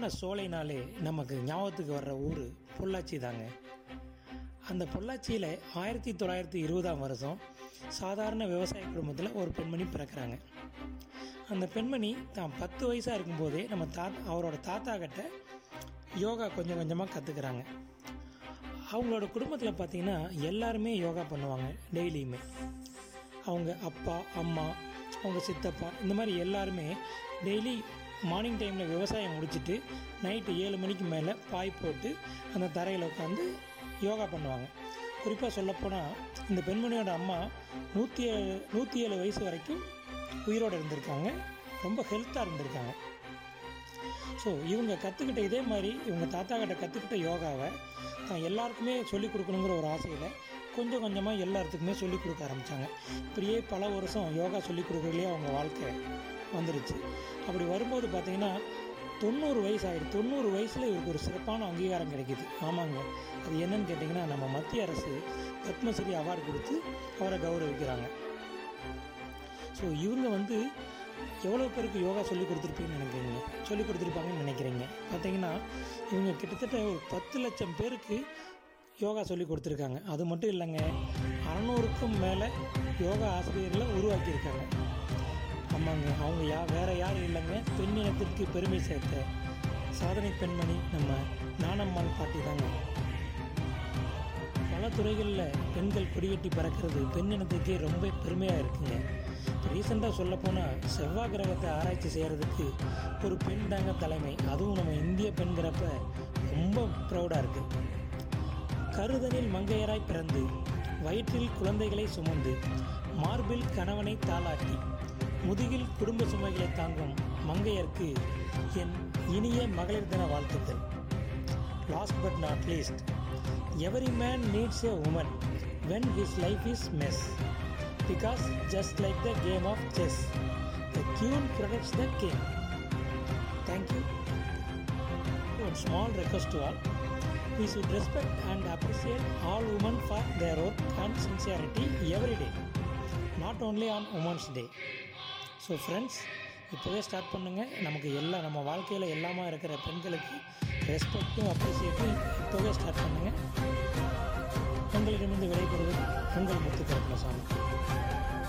அழகான சோலைனாலே நமக்கு ஞாபகத்துக்கு வர்ற ஊர் பொள்ளாச்சி தாங்க. அந்த பொள்ளாச்சியில் ஆயிரத்தி தொள்ளாயிரத்தி இருபதாம் வருஷம் சாதாரண விவசாய குடும்பத்தில் ஒரு பெண்மணி பிறக்கிறாங்க. அந்த பெண்மணி தான் பத்து வயசாக இருக்கும்போதே நம்ம தா அவரோட தாத்தா கிட்ட யோகா கொஞ்சம் கொஞ்சமாக கற்றுக்குறாங்க அவங்களோட குடும்பத்தில் பார்த்தீங்கன்னா எல்லாருமே யோகா பண்ணுவாங்க டெய்லியுமே. அவங்க அப்பா அம்மா அவங்க சித்தப்பா இந்த மாதிரி எல்லாருமே டெய்லி மார்னிங் டைமில் விவசாயம் முடிச்சுட்டு நைட்டு ஏழு மணிக்கு மேலே பாய் போட்டு அந்த தரையில் உட்காந்து யோகா பண்ணுவாங்க. குறிப்பாக சொல்லப்போனால் இந்த பெண்மணியோட அம்மா நூற்றி ஏழு நூற்றி ஏழு வயசு வரைக்கும் உயிரோடு இருந்திருக்காங்க. ரொம்ப ஹெல்த்தாக இருந்திருக்காங்க. ஸோ இவங்க கற்றுக்கிட்ட இதே மாதிரி இவங்க தாத்தா கிட்ட கற்றுக்கிட்ட யோகாவை தான் எல்லாருக்குமே சொல்லிக் கொடுக்கணுங்கிற ஒரு ஆசையில் கொஞ்சம் கொஞ்சமாக எல்லாத்துக்குமே சொல்லிக் கொடுக்க ஆரம்பித்தாங்க இப்படியே பல வருஷம் யோகா சொல்லிக் கொடுக்குறதுலேயே அவங்க வாழ்க்கை வந்துடுச்சு அப்படி வரும்போது பார்த்தீங்கன்னா தொண்ணூறு வயசு ஆகிடுது தொண்ணூறு வயசில் இவருக்கு ஒரு சிறப்பான அங்கீகாரம் கிடைக்குது. ஆமாங்க. அது என்னன்னு கேட்டிங்கன்னா நம்ம மத்திய அரசு பத்மஸ்ரீ அவார்டு கொடுத்து அவரை கௌரவிக்கிறாங்க. ஸோ இவங்க வந்து எவ்வளோ பேருக்கு யோகா சொல்லி கொடுத்துருப்பீங்கன்னு நினைக்கிறீங்க? சொல்லிக் கொடுத்துருப்பாங்கன்னு நினைக்கிறீங்க. பார்த்தீங்கன்னா இவங்க கிட்டத்தட்ட ஒரு பத்து லட்சம் பேருக்கு யோகா சொல்லிக் கொடுத்துருக்காங்க. அது மட்டும் இல்லைங்க அறநூறுக்கும் மேலே யோகா ஆசிரியர்களை உருவாக்கியிருக்காங்க. ஆமாங்க அவங்க யா வேறு யாரும் இல்லைங்க. பெண் இனத்திற்கு பெருமை சேர்த்த சாதனை பெண்மணி நம்ம நானம்மாள் பாட்டி தாங்க. பல துறைகளில் பெண்கள் கொடிகட்டி பறக்கிறது பெண்ணினத்துக்கே ரொம்ப பெருமையாக இருக்குங்க. ரீசெண்டாக சொல்லப்போனால் செவ்வாய் கிரகத்தை ஆராய்ச்சி செய்கிறதுக்கு ஒரு பெண் தாங்க தலைமை. அதுவும் நம்ம இந்திய பெண்கிறப்ப ரொம்ப ப்ரௌடாக இருக்குது கருதனில் மங்கையராய் பிறந்து வயிற்றில் குழந்தைகளை சுமந்து மார்பில் கணவனை தாளாட்டி முதுகில் குடும்ப சுமைகளை தாங்கும் மங்கையர்க்கு என் இனிய மகளிர் தின வாழ்த்துக்கள். Last but not least every man needs a woman when his life is mess because just like the game of chess the protects the the Thank you. one small request to all we should respect and appreciate all women for their work and sincerity every day not only on women's day. So friends இப்போவே start பண்ணுங்கள் நமக்கு எல்லா நம்ம வாழ்க்கையில் எல்லாமா இருக்கிற பெண்களுக்கு ரெஸ்பெக்ட்டும் அப்ரிசியேட்டும் இப்போவே ஸ்டார்ட் பண்ணுங்கள் உங்களிடமிருந்து விடைபெறுவது உங்கள் முத்துக்கரத்ன சாமி